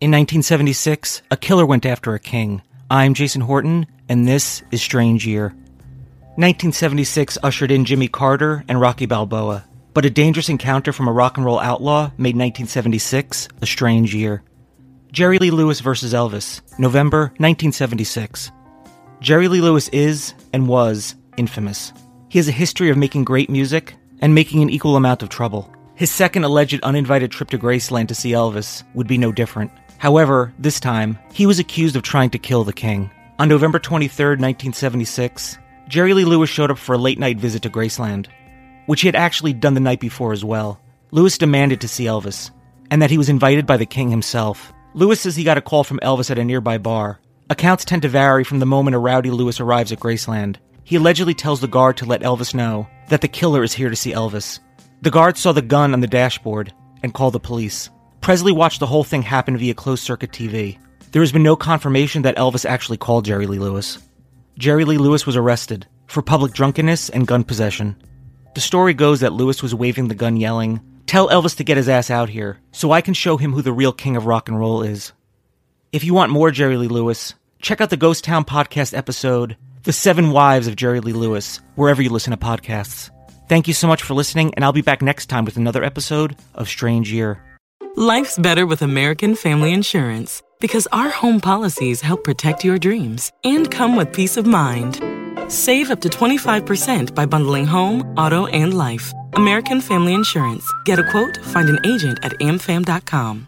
In 1976, a killer went after a king. I'm Jason Horton, and this is Strange Year. 1976 ushered in Jimmy Carter and Rocky Balboa, but a dangerous encounter from a rock and roll outlaw made 1976 a strange year. Jerry Lee Lewis vs. Elvis, November 1976. Jerry Lee Lewis is, and was, infamous. He has a history of making great music and making an equal amount of trouble. His second alleged uninvited trip to Graceland to see Elvis would be no different. However, this time, he was accused of trying to kill the king. On November 23, 1976, Jerry Lee Lewis showed up for a late night visit to Graceland, which he had actually done the night before as well. Lewis demanded to see Elvis, and that he was invited by the king himself. Lewis says he got a call from Elvis at a nearby bar. Accounts tend to vary from the moment a rowdy Lewis arrives at Graceland. He allegedly tells the guard to let Elvis know that the killer is here to see Elvis. The guard saw the gun on the dashboard and called the police. Presley watched the whole thing happen via closed circuit TV. There has been no confirmation that Elvis actually called Jerry Lee Lewis. Jerry Lee Lewis was arrested for public drunkenness and gun possession. The story goes that Lewis was waving the gun, yelling, Tell Elvis to get his ass out here so I can show him who the real king of rock and roll is. If you want more Jerry Lee Lewis, check out the Ghost Town podcast episode, The Seven Wives of Jerry Lee Lewis, wherever you listen to podcasts. Thank you so much for listening, and I'll be back next time with another episode of Strange Year. Life's better with American Family Insurance because our home policies help protect your dreams and come with peace of mind. Save up to 25% by bundling home, auto, and life. American Family Insurance. Get a quote, find an agent at amfam.com.